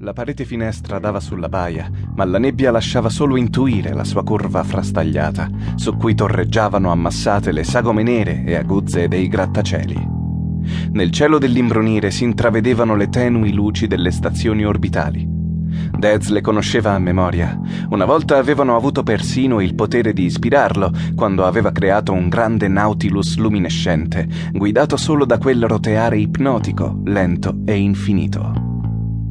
La parete finestra dava sulla baia, ma la nebbia lasciava solo intuire la sua curva frastagliata, su cui torreggiavano ammassate le sagome nere e aguzze dei grattacieli. Nel cielo dell'imbrunire si intravedevano le tenui luci delle stazioni orbitali. Dez le conosceva a memoria. Una volta avevano avuto persino il potere di ispirarlo quando aveva creato un grande Nautilus luminescente, guidato solo da quel roteare ipnotico, lento e infinito.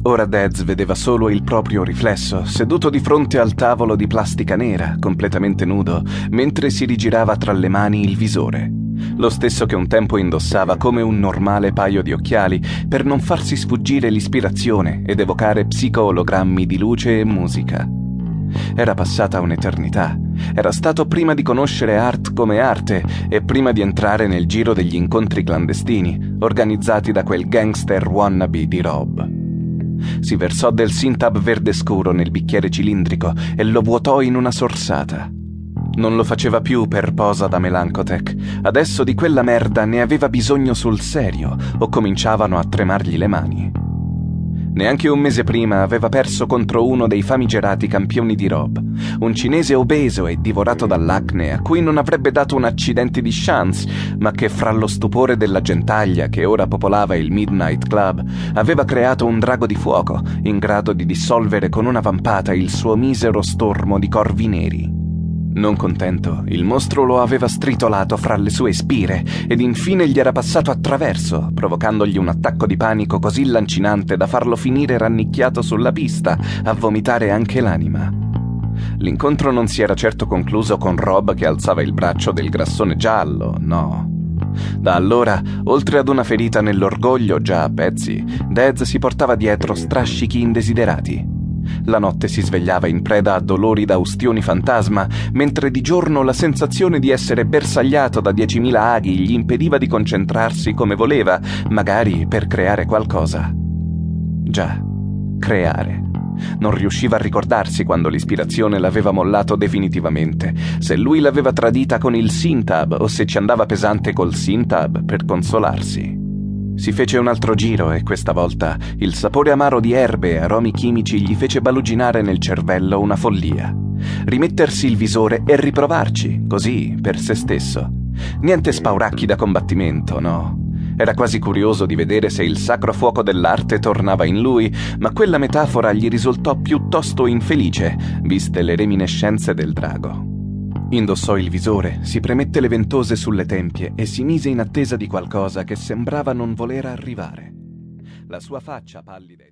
Ora Dez vedeva solo il proprio riflesso, seduto di fronte al tavolo di plastica nera, completamente nudo, mentre si rigirava tra le mani il visore. Lo stesso che un tempo indossava come un normale paio di occhiali per non farsi sfuggire l'ispirazione ed evocare psico-ologrammi di luce e musica. Era passata un'eternità. Era stato prima di conoscere art come arte e prima di entrare nel giro degli incontri clandestini organizzati da quel gangster wannabe di Rob. Si versò del Sintab verde scuro nel bicchiere cilindrico e lo vuotò in una sorsata. Non lo faceva più per posa da Melancotech. Adesso di quella merda ne aveva bisogno sul serio o cominciavano a tremargli le mani. Neanche un mese prima aveva perso contro uno dei famigerati campioni di Rob, un cinese obeso e divorato dall'acne a cui non avrebbe dato un accidente di chance, ma che fra lo stupore della gentaglia che ora popolava il Midnight Club aveva creato un drago di fuoco in grado di dissolvere con una vampata il suo misero stormo di corvi neri. Non contento, il mostro lo aveva stritolato fra le sue spire ed infine gli era passato attraverso, provocandogli un attacco di panico così lancinante da farlo finire rannicchiato sulla pista, a vomitare anche l'anima. L'incontro non si era certo concluso con Rob che alzava il braccio del grassone giallo, no. Da allora, oltre ad una ferita nell'orgoglio già a pezzi, Dez si portava dietro strascichi indesiderati. La notte si svegliava in preda a dolori da ustioni fantasma, mentre di giorno la sensazione di essere bersagliato da diecimila aghi gli impediva di concentrarsi come voleva, magari per creare qualcosa. Già, creare. Non riusciva a ricordarsi quando l'ispirazione l'aveva mollato definitivamente, se lui l'aveva tradita con il Sintab o se ci andava pesante col Sintab per consolarsi. Si fece un altro giro e questa volta il sapore amaro di erbe e aromi chimici gli fece baluginare nel cervello una follia. Rimettersi il visore e riprovarci, così, per se stesso. Niente spauracchi da combattimento, no. Era quasi curioso di vedere se il sacro fuoco dell'arte tornava in lui, ma quella metafora gli risultò piuttosto infelice, viste le reminiscenze del drago. Indossò il visore, si premette le ventose sulle tempie e si mise in attesa di qualcosa che sembrava non voler arrivare. La sua faccia pallida